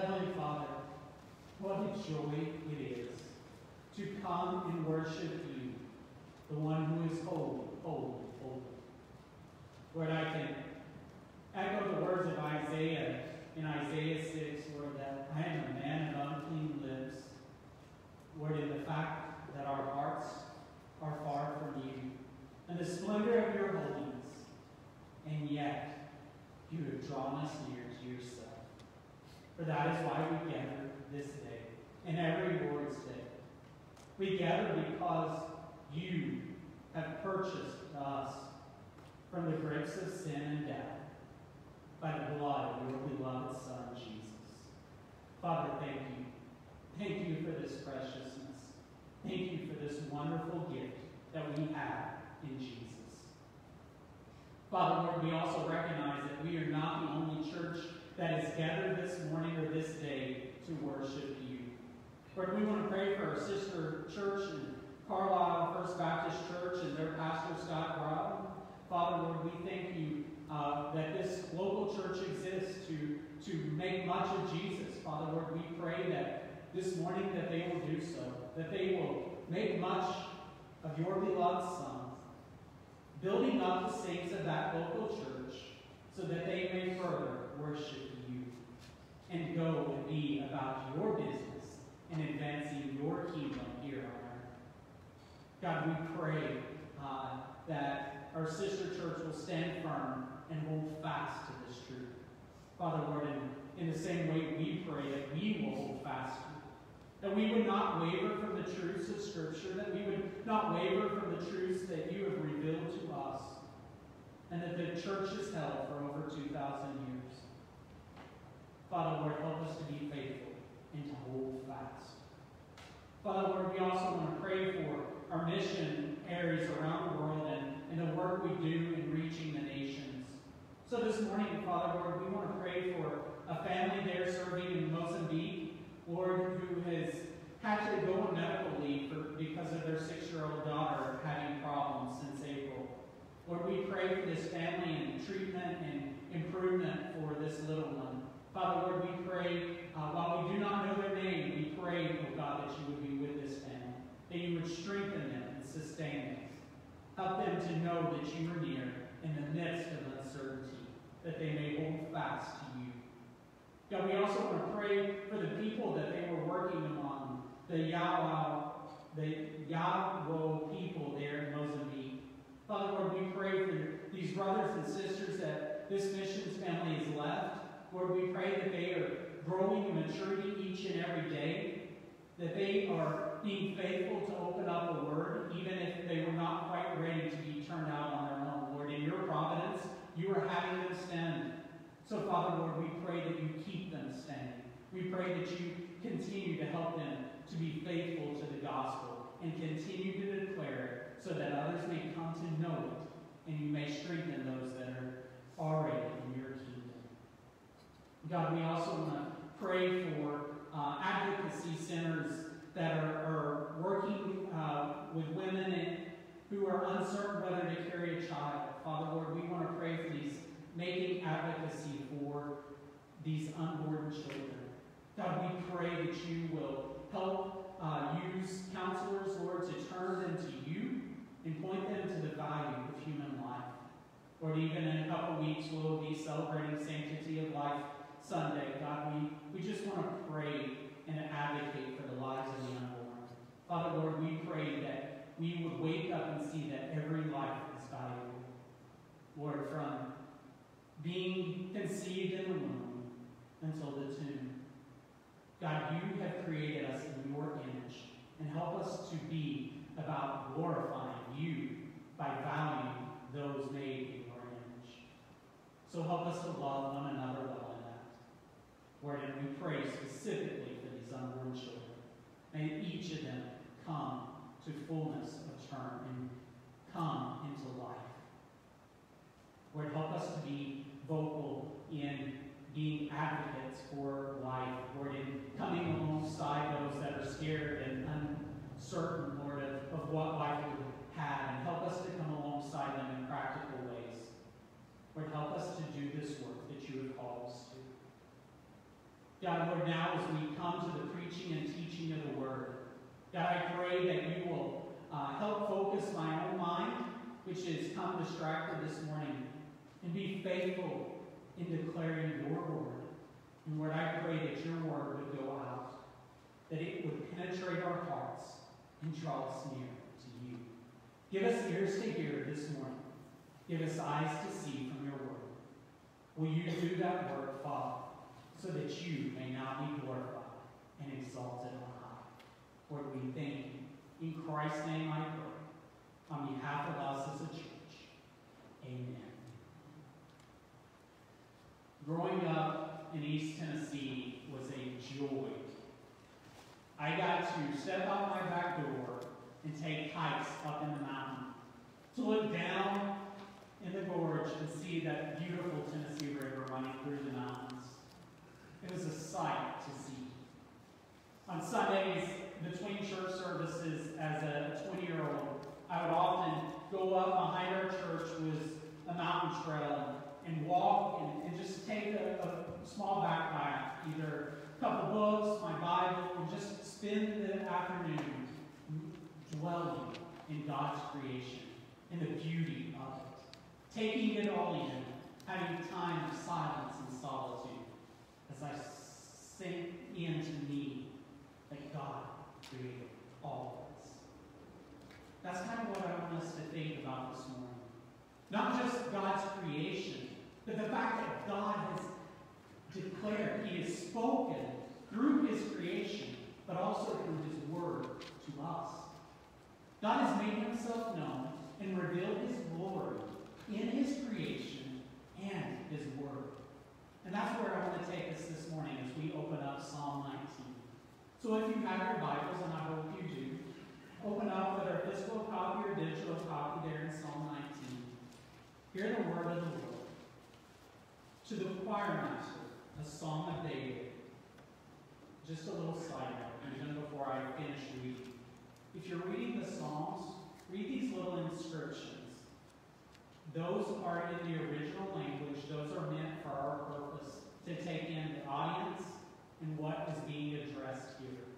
Heavenly Father, what a joy it is to come and worship you, the one who is holy, holy, holy. Lord, I can echo the words of Isaiah in Isaiah 6, Lord, that I am a man of unclean lips. Lord, in the fact that our hearts are far from you, and the splendor of your holiness, and yet you have drawn us near to yourself. For that is why we gather this day and every Lord's Day. We gather because you have purchased us from the grips of sin and death by the blood of your beloved Son, Jesus. Father, thank you. Thank you for this preciousness. Thank you for this wonderful gift that we have in Jesus. Father, Lord, we also recognize that we are not the only church that is gathered this morning or this day to worship you. Lord, we want to pray for our sister church in Carlisle First Baptist Church and their pastor, Scott Brown. Father, Lord, we thank you uh, that this local church exists to, to make much of Jesus. Father, Lord, we pray that this morning that they will do so, that they will make much of your beloved Son, building up the saints of that local church so that they may further worship you and go and be about your business and advancing your kingdom here on earth. God, we pray uh, that our sister church will stand firm and hold fast to this truth. Father, Lord, in, in the same way we pray that we will hold fast that we would not waver from the truths of Scripture, that we would not waver from the truths that you have revealed to us, and that the church has held for over 2,000 years. Father, Lord, help us to be faithful and to hold fast. Father, Lord, we also want to pray for our mission areas around the world and, and the work we do in reaching the nations. So this morning, Father, Lord, we want to pray for a family there serving in Mozambique, Lord, who has had to go on medical leave for, because of their six-year-old daughter having problems since April. Lord, we pray for this family and treatment and improvement for this little one. Father, Lord, we pray, uh, while we do not know their name, we pray, oh God, that you would be with this family, that you would strengthen them and sustain them. Help them to know that you are near in the midst of uncertainty, that they may hold fast to you. God, we also want to pray for the people that they were working among, the Yao, the Yao people there in Mozambique. Father, Lord, we pray for these brothers and sisters that this missions family has left. Lord, we pray that they are growing in maturity each and every day, that they are being faithful to open up a word, even if they were not quite ready to be turned out on their own. Lord, in your providence, you are having them stand. So, Father, Lord, we pray that you keep them standing. We pray that you continue to help them to be faithful to the gospel and continue to declare it so that others may come to know it and you may strengthen those that are already. God, we also want to pray for uh, advocacy centers that are, are working uh, with women and, who are uncertain whether to carry a child. Father, Lord, we want to pray for these, making advocacy for these unborn children. God, we pray that you will help uh, use counselors, Lord, to turn them to you and point them to the value of human life. Lord, even in a couple weeks, we'll be celebrating Sanctity of Life Sunday. God, we, we just want to pray and advocate for the lives of the unborn. Father, Lord, we pray that we would wake up and see that every life is valuable. Lord, from being conceived in the womb until the tomb. God, you have created us in your image and help us to be about glorifying you by valuing those made in your image. So help us to love one another well and we pray specifically for these unborn children. May each of them come to fullness of term and come into life. Lord, help us to be vocal in being advocates for life, Lord, in coming alongside those that are scared and uncertain, Lord, of, of what life would have, and help us to come alongside them in practical ways. Lord, help us to do this work that you have called us to. God, Lord, now as we come to the preaching and teaching of the word, God, I pray that you will uh, help focus my own mind, which has come distracted this morning, and be faithful in declaring your word. And Lord, I pray that your word would go out, that it would penetrate our hearts and draw us near to you. Give us ears to hear this morning. Give us eyes to see from your word. Will you do that work, Father, so that you may now be glorified and exalted on high? Lord, we thank you. In Christ's name I pray. On behalf of us as a church. Amen. Growing up in East Tennessee was a joy. I got to step out my back door and take hikes up in the mountain, to look down in the gorge and see that beautiful Tennessee River running through the mountains. It was a sight to see. On Sundays, between church services, as a 20 year old, I would often go up behind our church with a mountain trail and walk and, and just take a, a small backpack, either a couple books, my Bible, and just spend the afternoon dwelling in God's creation and the beauty of it, taking it all in, having time of silence and solitude as I sink into me that God created all. That's kind of what I want us to think about this morning. Not just God's creation, but the fact that God has declared, He has spoken through His creation, but also through His Word to us. God has made Himself known and revealed His glory in His creation and His Word. And that's where I want to take us this morning as we open up Psalm 19. So if you have your Bibles, and I hope you do, open up whether our physical copy or digital copy there in Psalm 19. Hear the word of the Lord. To the choir master, a song of David. Just a little side note, even before I finish reading. If you're reading the Psalms, read these little inscriptions. Those are in the original language. Those are meant for our purpose, to take in the audience and what is being addressed here,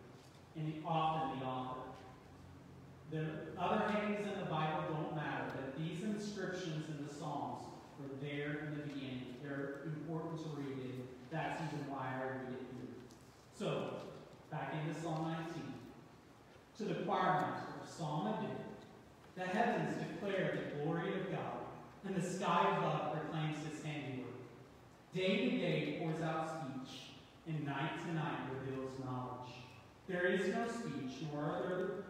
and often the author. The other hangings in the Bible don't matter, but these inscriptions in the Psalms were there in the beginning. They're important to read, and that's even why I read it here. So, back into Psalm 19. To the choir master, Psalm of David. The heavens declare the glory of God, and the sky above proclaims his handiwork. Day to day pours out speech, and night to night reveals knowledge. There is no speech, nor are there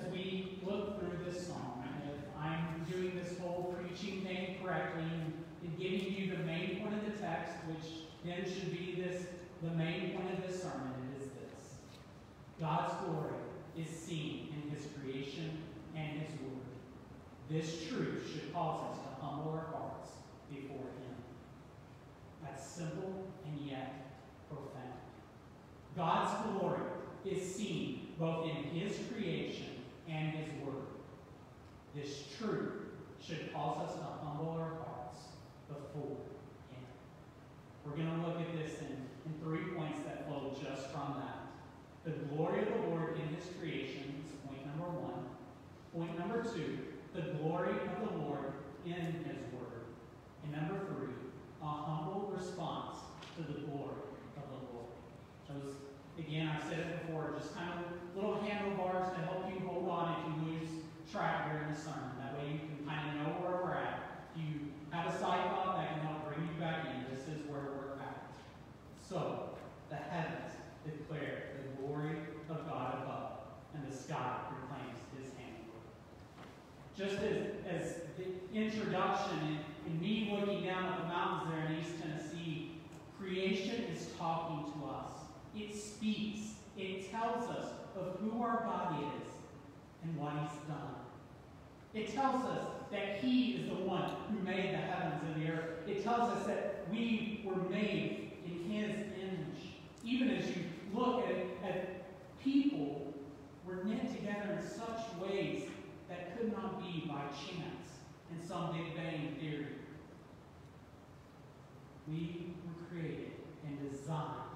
As we look through this song, and if I'm doing this whole preaching thing correctly and giving you the main point of the text, which then should be this the main point of this sermon, it is this. God's glory is seen in his creation and his word. This truth should cause us to humble our hearts before him. that's simple and yet profound. God's glory is seen both in His creation and His Word. This truth should cause us to humble our hearts before Him. We're going to look at this in, in three points that flow just from that. The glory of the Lord in His creation is point number one. Point number two, the glory of the Lord in His Word. And number three, a humble response to the glory of the Lord. Those, again, I've said it before, just kind of little handlebars to help you hold on if you lose track during the sermon. That way you can kind of know where we're at. If you have a side thought, that can help bring you back in. This is where we're at. So, the heavens declare the glory of God above, and the sky proclaims his handiwork. Just as, as the introduction in, me looking down at the mountains there in East Tennessee, creation is talking to. It speaks. It tells us of who our God is and what he's done. It tells us that he is the one who made the heavens and the earth. It tells us that we were made in his image. Even as you look at, at people, were knit together in such ways that could not be by chance in some Big Bang theory. We were created and designed.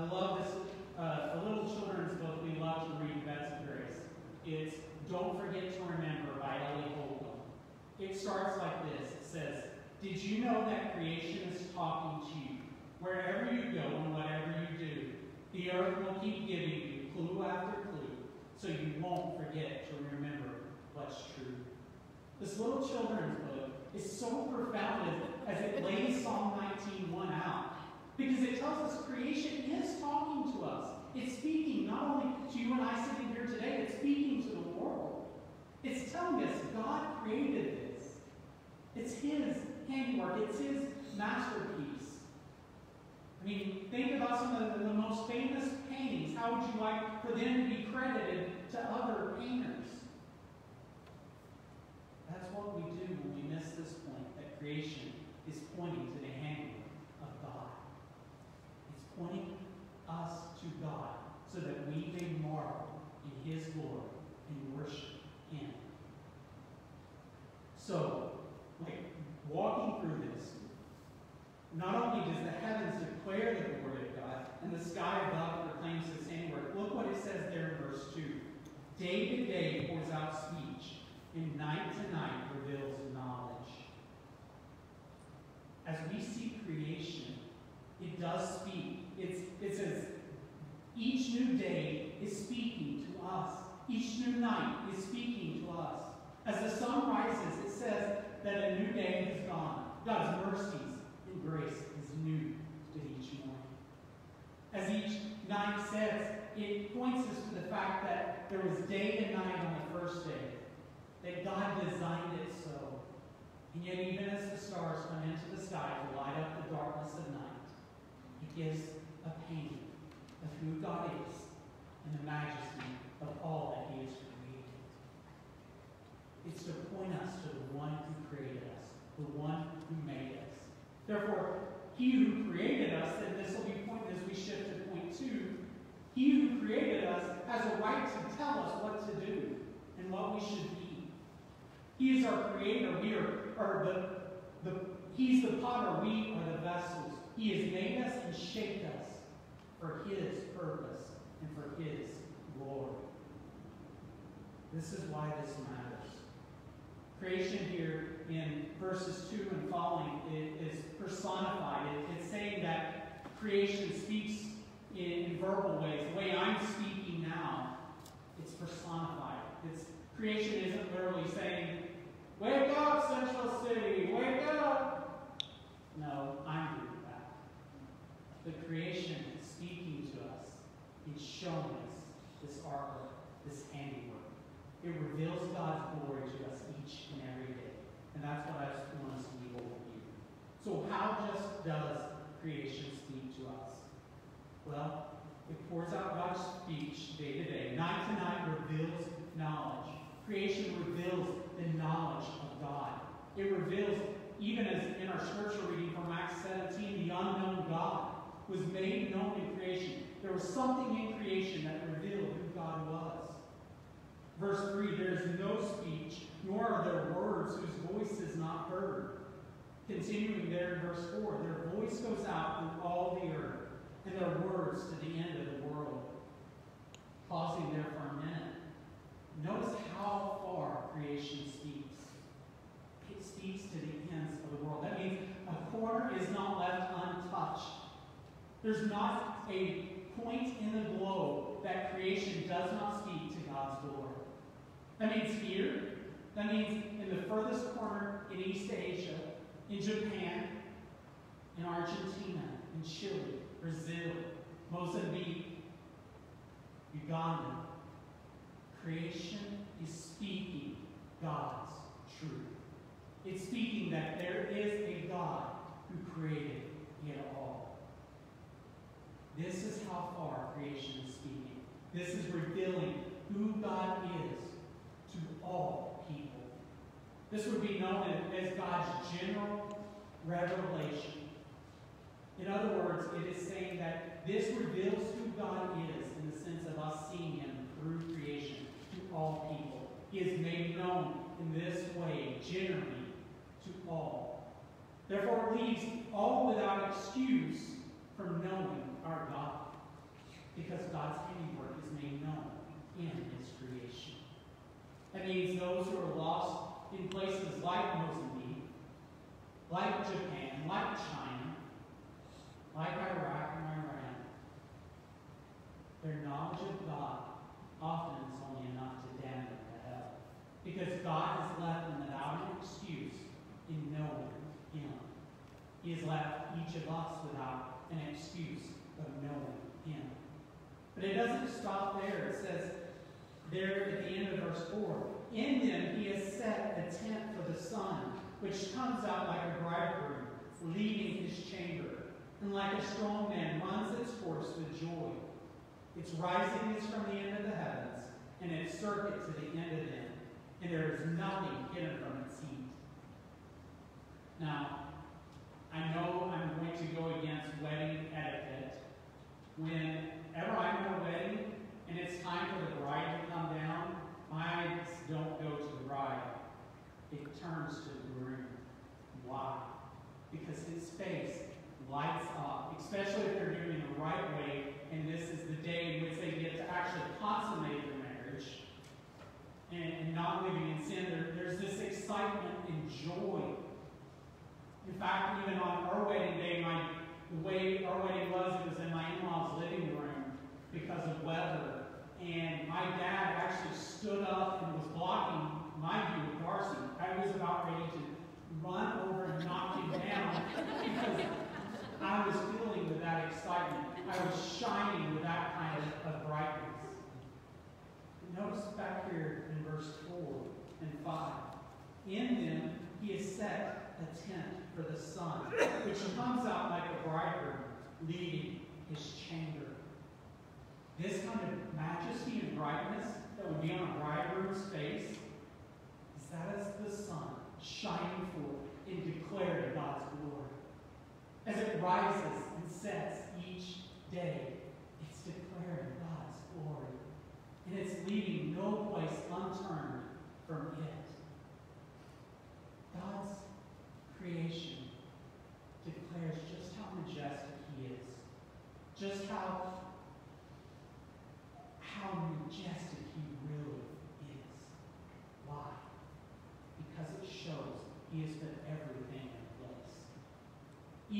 I love this, uh, a little children's book we love to read, Beds of Grace. It's Don't Forget to Remember by Ellie Holcomb. It starts like this. It says, Did you know that creation is talking to you? Wherever you go and whatever you do, the earth will keep giving you clue after clue so you won't forget to remember what's true. This little children's book is so profound as, as it lays Psalm 19.1 out. Because it tells us creation is talking to us. It's speaking not only to you and I sitting here today, it's speaking to the world. It's telling us God created this. It's His handiwork. It's His masterpiece. I mean, think about some of the, the most famous paintings. How would you like for them to be credited to other painters? That's what we do when we miss this point that creation is pointing to the God. Pointing us to God so that we may marvel in His glory and worship Him. So, like walking through this, not only does the heavens declare the glory of God, and the sky above proclaims his handiwork, look what it says there in verse 2. Day to day pours out speech, and night to night reveals knowledge. As we see creation, it does speak. It's, it says, each new day is speaking to us. Each new night is speaking to us. As the sun rises, it says that a new day has gone. God's mercies and grace is new to each morning. As each night says, it points us to the fact that there was day and night on the first day, that God designed it so. And yet, even as the stars come into the sky to light up the darkness of night, it gives a painting of who God is and the majesty of all that He has created. It's to point us to the one who created us, the one who made us. Therefore, He who created us, and this will be point as we shift to point two, He who created us has a right to tell us what to do and what we should be. He is our creator. We are, are the, the He's the potter, we are the vessels. He has made us and shaped us for His purpose and for His glory. This is why this matters. Creation here in verses 2 and following is personified. it's saying that creation speaks in, verbal ways. The way I'm speaking now, it's personified. It's creation isn't literally saying, Wake up, Central City, wake up. No, I'm doing that. The creation is speaking to us. It's showing us this artwork. It reveals God's glory to us each and every day. And that's what I just want us to leave over here. So how just does creation speak to us? Well, it pours out God's speech day to day. Night to night reveals knowledge. Creation reveals the knowledge of God. It reveals even as in our scripture reading from Acts 17, the unknown God was made known in creation. There was something in creation that revealed who God was. Verse 3 There is no speech, nor are there words whose voice is not heard. Continuing there in verse 4 Their voice goes out through all the earth, and their words to the end of the world. Pausing there for a minute. Notice how far creation speaks. It speaks to the ends of the world. That means a corner is not left untouched. There's not a point in the globe that creation does not speak to God's glory. That means here. That means in the furthest corner in East Asia, in Japan, in Argentina, in Chile, Brazil, Mozambique, Uganda. Creation is speaking God's truth. It's speaking that there is a God who created it all. This is how far creation is speaking. This is revealing who God is all people. This would be known as God's general revelation. In other words, it is saying that this reveals who God is in the sense of us seeing Him through creation to all people. He is made known in this way, generally, to all. Therefore, it leaves all without excuse from knowing our God, because God's handiwork is made known in His creation. That means those who are lost in places like Mozambique, like Japan, like China, like Iraq and Iran, their knowledge of God often is only enough to damn them to hell. Because God has left them without an excuse in knowing Him. He has left each of us without an excuse of knowing Him. But it doesn't stop there. It says there at the end of verse 4 In them He has set a tent for the sun, which comes out like a bridegroom, leaving his chamber, and like a strong man runs its course with joy. Its rising is from the end of the heavens, and its circuit to the end of them, and there is nothing hidden from its heat. Now,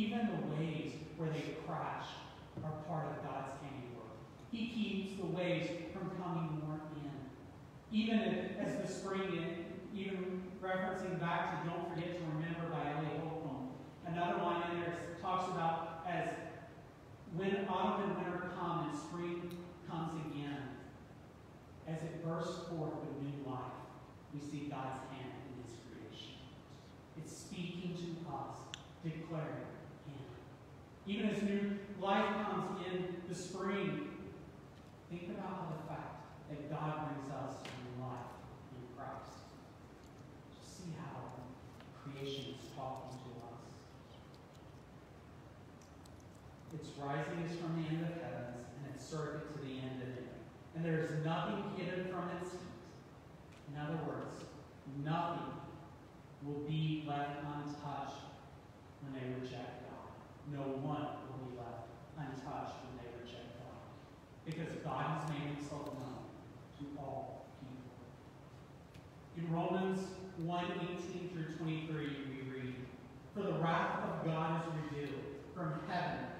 Even the waves where they crash are part of God's handiwork. He keeps the waves from coming more in. Even as the spring, even referencing back to Forget to Remember by Ellie Holcomb. Another line in there talks about as when autumn and winter come and spring comes again, as it bursts forth with new life, we see God's hand in his creation. It's speaking to us, declaring him. Even as new life comes in the spring, think about the fact that God brings us new life in Christ. Just see how creation is talking to us. Its rising is from the end of heavens, and its circuit to the end of it. And there is nothing hidden from its heat. In other words, nothing will be left untouched when they reject God. No one will be left untouched when they reject God. Because God has made himself known to all people. In Romans 1 18 through 23, we read, For the wrath of God is revealed from heaven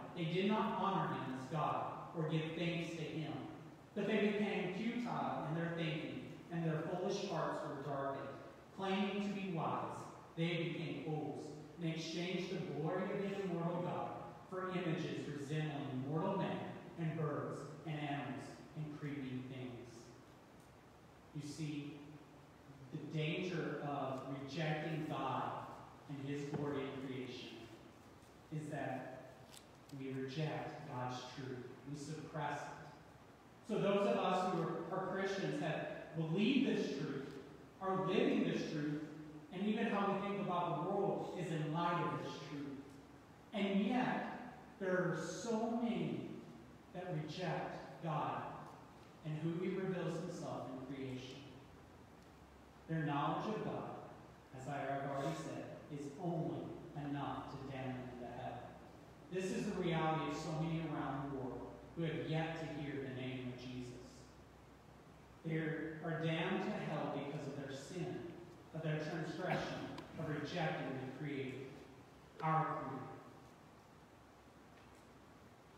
they did not honor him as God or give thanks to him. But they became futile in their thinking, and their foolish hearts were darkened. Claiming to be wise, they became fools, and exchanged the glory of the immortal God for images resembling mortal men and birds and animals and creeping things. You see, the danger of rejecting God and his glory in creation is that we reject God's truth. We suppress it. So those of us who are, are Christians that believe this truth, are living this truth, and even how we think about the world is in light of this truth. And yet, there are so many that reject God and who he reveals himself in creation. Their knowledge of God, as I have already said, is only enough to damn. This is the reality of so many around the world who have yet to hear the name of Jesus. They are damned to hell because of their sin, of their transgression, of rejecting the Creator, our Creator.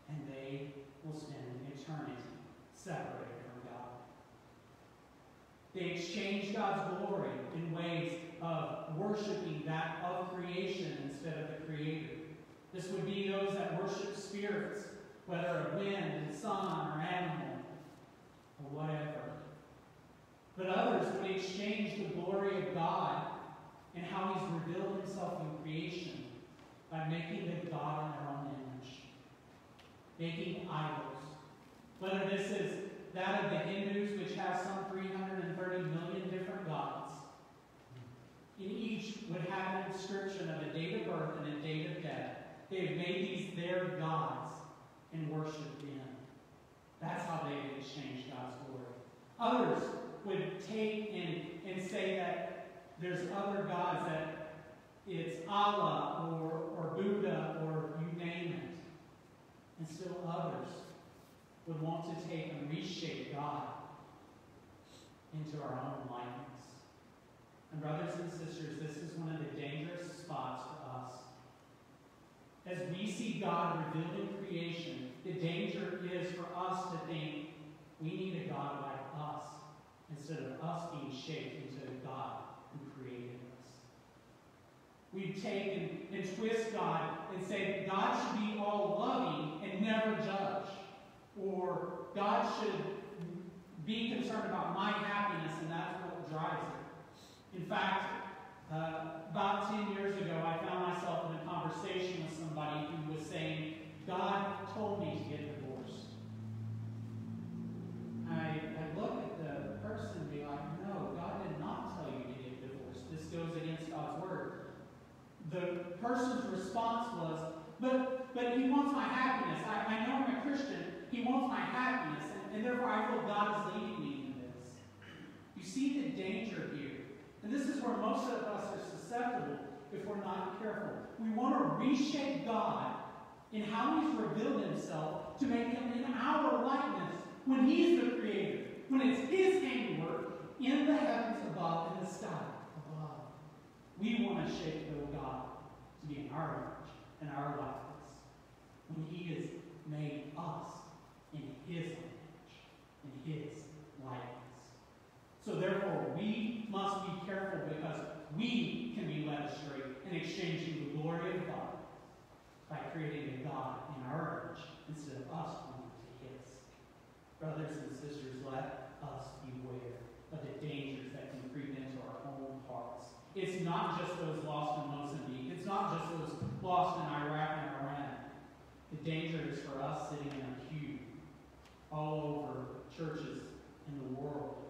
And they will spend eternity separated from God. They exchange God's glory in ways of worshiping that of creation instead of the Creator. This would be spirits, whether a wind and sun or animal or whatever. But others would exchange the glory of God and how He's revealed Himself in creation by making the God in their own image, making idols. Whether this is that of the Hindus, which has some 330 million different gods, in each would have an inscription of a date of birth and a date of death. They have made these their gods and worshiped them. That's how they have exchanged God's glory. Others would take and, and say that there's other gods that it's Allah or, or Buddha or you name it. And still others would want to take and reshape God into our own likeness. And brothers and sisters, this is one of the dangerous spots. As we see God revealed in creation, the danger is for us to think we need a God like us instead of us being shaped into the God who created us. We take and, and twist God and say God should be all loving and never judge. Or God should be concerned about my happiness and that's what drives it. In fact, uh, about 10 years ago, I found myself in a conversation with somebody who was saying, God told me to get divorced. I, I look at the person and be like, no, God did not tell you to get divorced. This goes against God's word. The person's response was, but, but he wants my happiness. I, I know I'm a Christian. He wants my happiness. And, and therefore, I feel God is leading me in this. You see the danger here. And this is where most of us are susceptible if we're not careful. We want to reshape God in how He's revealed Himself to make Him in our likeness when He's the Creator, when it's His handiwork in the heavens above and the sky above. We want to shape the God to be in our image and our likeness when He has made us in His image, in His. So therefore, we must be careful because we can be led astray in exchanging the glory of God by creating a God in our image instead of us belonging to His. Brothers and sisters, let us beware of the dangers that can creep into our own hearts. It's not just those lost in Mozambique. It's not just those lost in Iraq and Iran. The danger is for us sitting in a pew all over churches in the world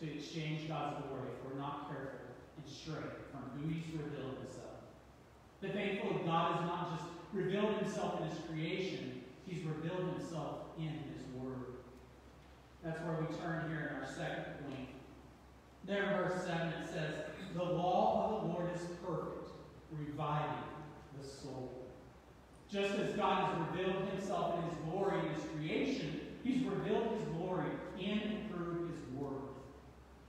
to exchange God's glory if we're not careful and stray from who He's revealed Himself. But thankfully, God has not just revealed Himself in His creation, He's revealed Himself in His Word. That's where we turn here in our second point. There in verse 7 it says, The law of the Lord is perfect, reviving the soul. Just as God has revealed himself in his glory in his creation, he's revealed his glory in and through his word.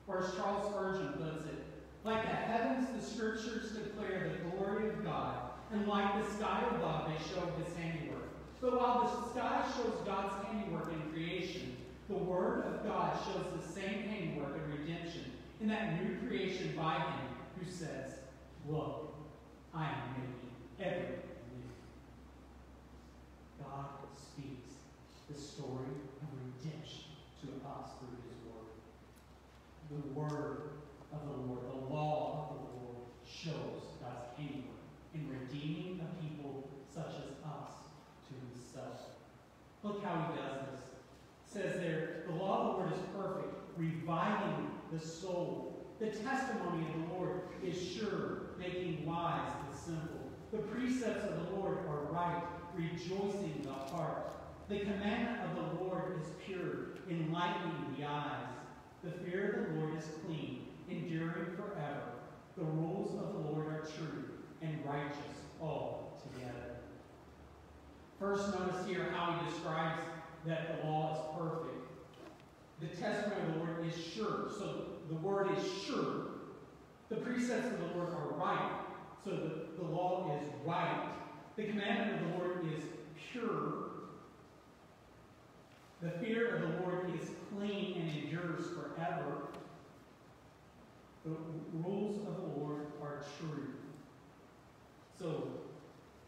Or as Charles Spurgeon puts it, like the heavens, the scriptures declare the glory of God, and like the sky above, they show his handiwork. But while the sky shows God's handiwork in creation, the word of God shows the same handiwork in redemption in that new creation by him who says, Look, I am making everything new. God speaks the story of redemption to us through his word. The word of the Lord, the law of the Lord, shows God's handiwork in redeeming a people such as us to himself. Look how he does this. It says there, the law of the Lord is perfect, reviving the soul. The testimony of the Lord is sure, making wise the simple. The precepts of the Lord are right, rejoicing the heart. The commandment of the Lord is pure, enlightening the eyes. The fear of the Lord is clean, enduring forever. The rules of the Lord are true and righteous altogether. First, notice here how he describes that the law is perfect. The testimony of the Lord is sure. So the word is sure. The precepts of the Lord are right. So the, the law is right. The commandment of the Lord is pure. The fear of the Lord is clean and endures forever. The rules of the Lord are true. So,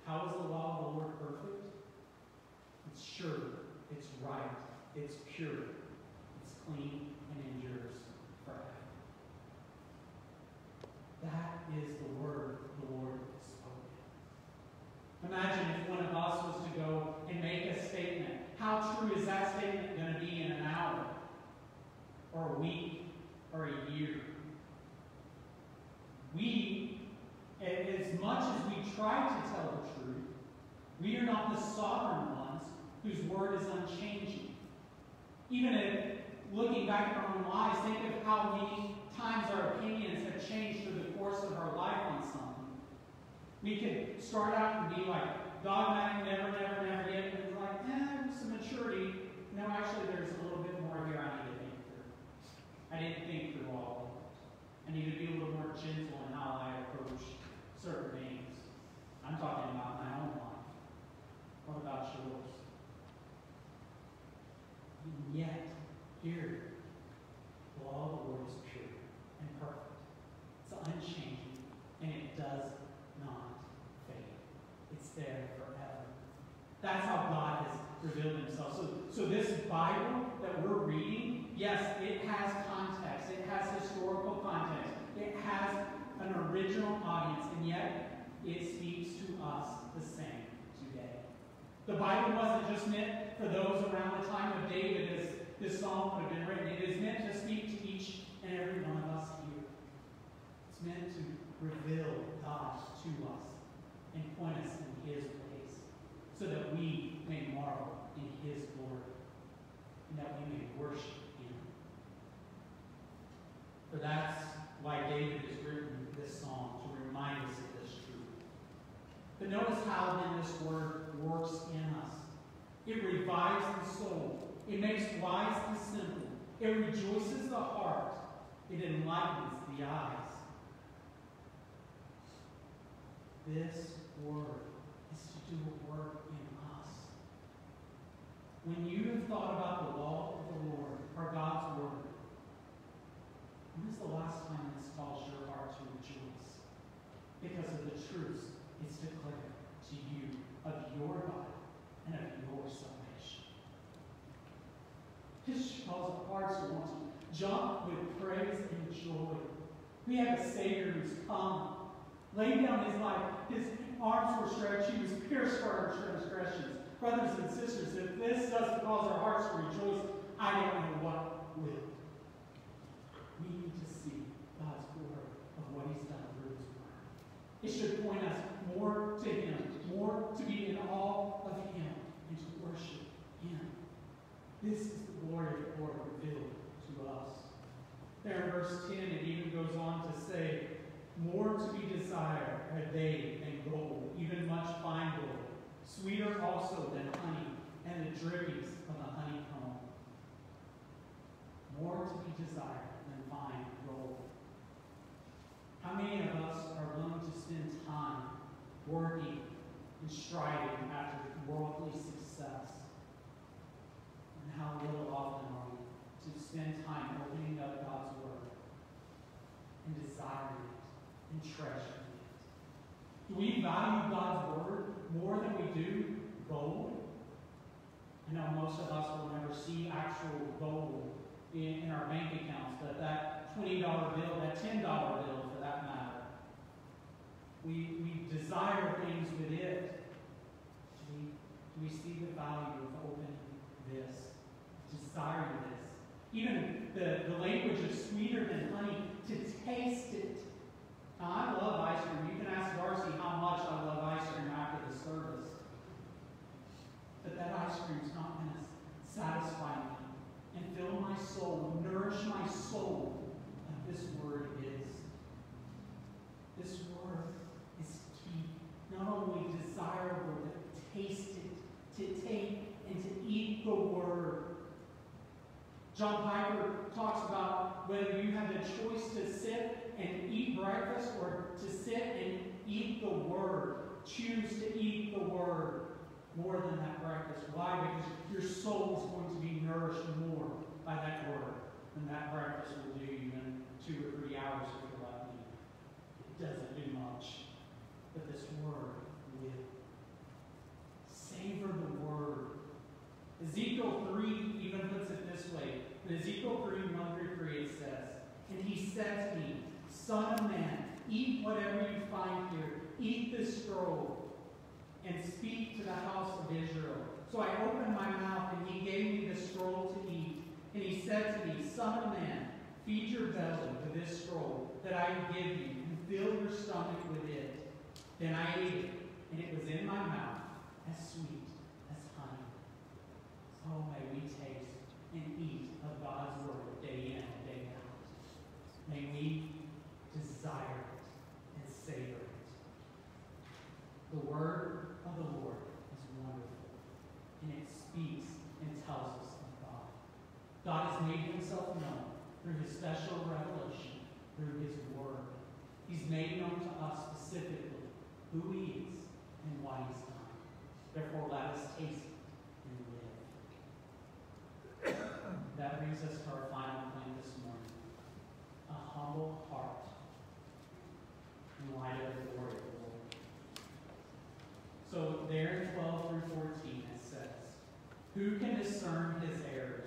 how is the law of the Lord perfect? It's sure, it's right, it's pure, it's clean, and endures forever. That is the word the Lord has spoken. Imagine if one of us was to go and make a statement. How true is that statement going to be in an hour, or a week, or a year? We, as much as we try to tell the truth, we are not the sovereign ones whose word is unchanging. Even if, looking back at our own lives, think of how many times our opinions have changed through the course of our life on something. We could start out and be like, dogmatic, never, never, never, yet, and it's like, eh, some maturity. No, actually, there's a little bit more here I need. I didn't think through all of it. I need to be a little more gentle in how I approach certain things. I'm talking about my own life. What about yours? And yet, here, the law of the Lord is pure and perfect. It's unchanging, and it does not fade. It's there forever. That's how God has revealed himself. So, so this Bible that we're reading, yes, it has context. It has historical context. It has an original audience, and yet it speaks to us the same today. The Bible wasn't just meant for those around the time of David as this psalm would have been written. It is meant to speak to each and every one of us here. It's meant to reveal God to us and point us in His ways so that we may marvel in His glory and that we may worship Him. For that's why David has written this psalm remind us of this truth. But notice how then this word works in us. It revives the soul. It makes wise the simple. It rejoices the heart. It enlightens the eyes. This word is to do a work in us. When you have thought about the law of the Lord, or God's word, when is the last time this caused your heart to rejoice? because of the truths it's declared to you of your God and of your salvation. This calls our hearts to want to jump with praise and joy. We have a Savior who's come, laid down his life. His arms were stretched. He was pierced for our transgressions. Brothers and sisters, if this doesn't cause our hearts to rejoice, I don't know what will. It should point us more to him, more to be in awe of him, and to worship him. This is the glory of the Lord revealed to us. There in verse 10, it even goes on to say, More to be desired are they than gold, even much fine gold, sweeter also than honey, and the drippings of the honeycomb. More to be desired than fine. How many of us are willing to spend time working and striving after worldly success? And how little often are we to spend time opening up God's Word and desiring it and treasuring it? Do we value God's Word more than we do gold? I know most of us will never see actual gold in, in our bank accounts, but that $20 bill, that $10 bill for that matter, we, we desire things with it. Do we, do we see the value of opening this, desiring this? Even the, the language of sweeter than honey, to taste it. Now, I love ice cream. You can ask Darcy how much I love ice cream after the service. But that ice cream's not going to satisfy me fill my soul, nourish my soul like this word is. This word is key. Not only desirable, but taste it, to take and to eat the word. John Piper talks about whether you have the choice to sit and eat breakfast or to sit and eat the word. Choose to eat the word more than that breakfast. Why? Because your soul is going to be nourished more by that word than that breakfast will do you in two or three hours if you're like me. It doesn't do much. But this word will. Savor the word. Ezekiel 3 even puts it this way. In Ezekiel 3, 1 through 3, it says, And he said to me, Son of man, eat whatever you find here. Eat the scroll and speak to the house of Israel. So I opened my mouth, and he gave me the scroll to eat. And he said to me, Son of man, feed your belly with this scroll that I give you, and fill your stomach with it. Then I ate it, and it was in my mouth as sweet as honey. So may we taste and eat of God's word day in and day out. May we desire it and savor it. The word of the Lord is wonderful, and it speaks and tells us. God has made himself known through his special revelation, through his word. He's made known to us specifically who he is and why he's come. Therefore, let us taste and live. That brings us to our final point this morning. A humble heart in light of the glory of the Lord. So there in 12 through 14 it says, Who can discern his errors?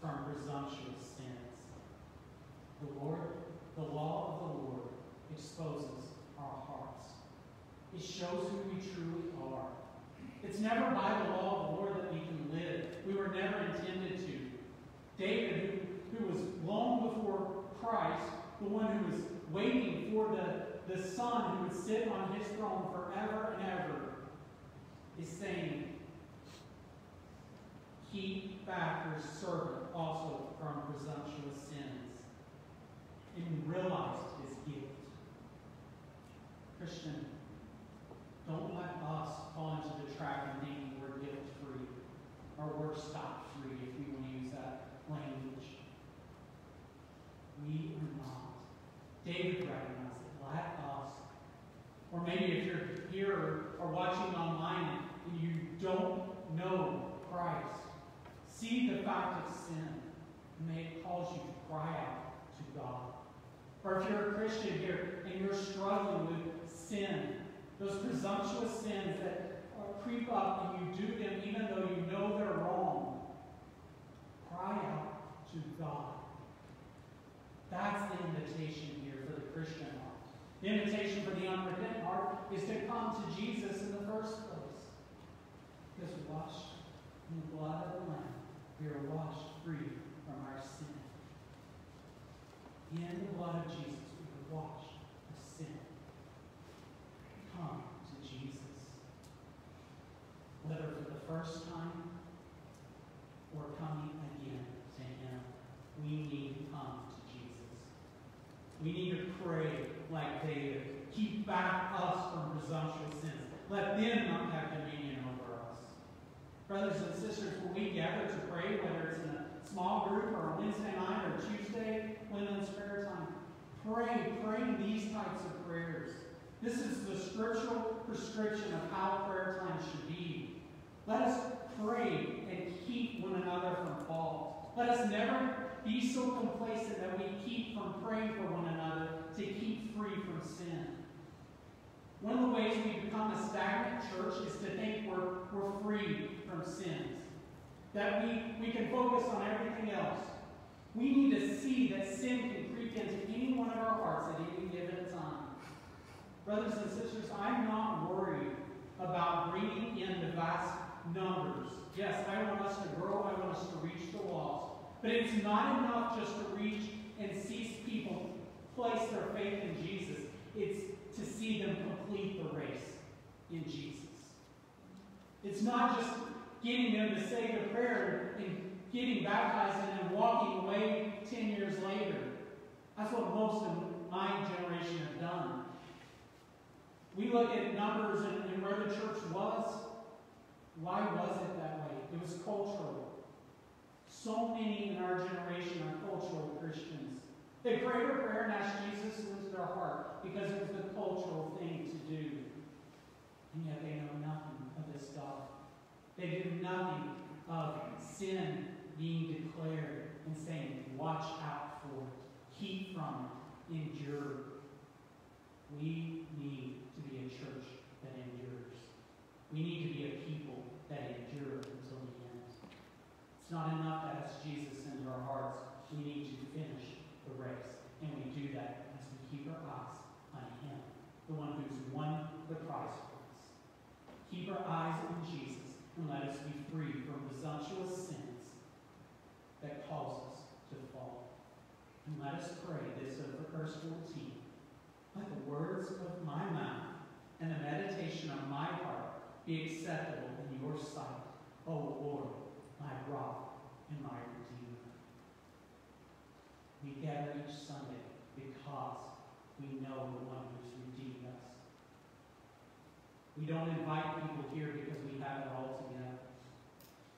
from presumptuous sins. The Lord, the law of the Lord exposes our hearts. It shows who we truly are. It's never by the law of the Lord that we can live. We were never intended to. David, who, who was long before Christ, the one who was waiting for the, the Son who would sit on his throne forever and ever, is saying, keep back your servant also from presumptuous sins, and realized his guilt. Christian, don't let us fall into the trap of thinking we're guilt free or we're stop free, if we want to use that language. We are not. David recognized it. Let us. Or maybe if you're here or watching online and you don't know Christ, sin, and may it cause you to cry out to God. Or if you're a Christian here and you're struggling with sin, those presumptuous sins that creep up and you do them even though you know they're wrong, cry out to God. That's the invitation here for the Christian heart. The invitation for the unrepentant heart is to come to Jesus in the first place. Because washed in the blood of the Lamb, we are washed free from our sin. In the blood of Jesus, we are washed of sin. Come to Jesus. Whether for the first time or coming again to Him, we need to come to Jesus. We need to pray like David. Keep back us from presumptuous sins. Let them not have dominion. Brothers and sisters, when we gather to pray, whether it's in a small group or a Wednesday night or Tuesday, women's prayer time, pray, pray these types of prayers. This is the scriptural prescription of how prayer time should be. Let us pray and keep one another from fault. Let us never be so complacent that we keep from praying for one another to keep free from sin. One of the ways we become a stagnant church is to think we're, we're free from sins. That we, we can focus on everything else. We need to see that sin can creep into any one of our hearts at any given time. Brothers and sisters, I'm not worried about bringing in the vast numbers. Yes, I want us to grow. I want us to reach the walls. But it's not enough just to reach and see people place their faith in Jesus. It's to see them complete the race in Jesus. It's not just getting them to say the prayer and getting baptized and then walking away 10 years later. That's what most of my generation have done. We look at numbers and, and where the church was. Why was it that way? It was cultural. So many in our generation are cultural Christians. They pray a prayer and ask Jesus into their heart because it was the cultural thing to do. And yet they know nothing of this God. They do nothing of sin being declared and saying, watch out for it, keep from it, endure. We need to be a church that endures. We need to be a people that endure until the end. It's not enough to ask Jesus into our hearts. We need to finish the race. And we do that as we keep our eyes on Him, the one who's won the prize for us. Keep our eyes on Jesus and let us be free from presumptuous sins that cause us to fall. And let us pray this over verse 14. Let the words of my mouth and the meditation of my heart be acceptable in your sight, O Lord, my rock and my redeemer. We gather each Sunday because we know the one who's. We don't invite people here because we have it all together.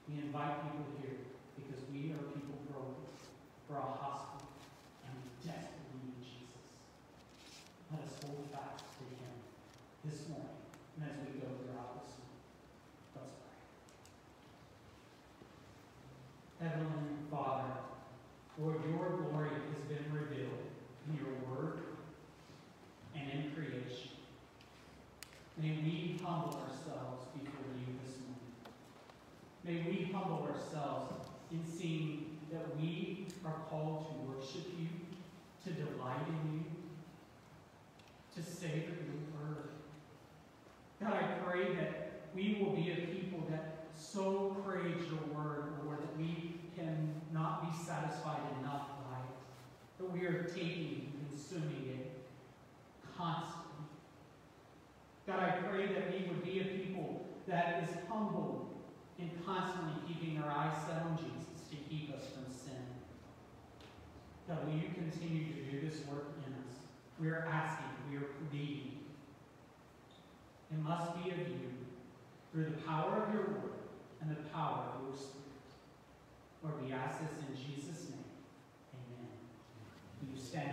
We invite people here because we are people broken for a hospital and we desperately need Jesus. Let us hold fast to him this morning and as we go throughout this week. Let's pray. Heavenly Father, Lord, your glory has been revealed in your word and in creation. May we humble ourselves before you this morning. May we humble ourselves in seeing that we are called to worship you, to delight in you, to savor your word. God, I pray that we will be a people that so praise your word, Lord, that we can not be satisfied enough by it, that we are taking and consuming it constantly. God, I pray that we would be a people that is humble and constantly keeping our eyes set on Jesus to keep us from sin. God, will you work in us? We are asking, we are pleading. It must be of you through the power of your word and the power of your spirit. Lord, we ask this in Jesus' name. Amen. You stand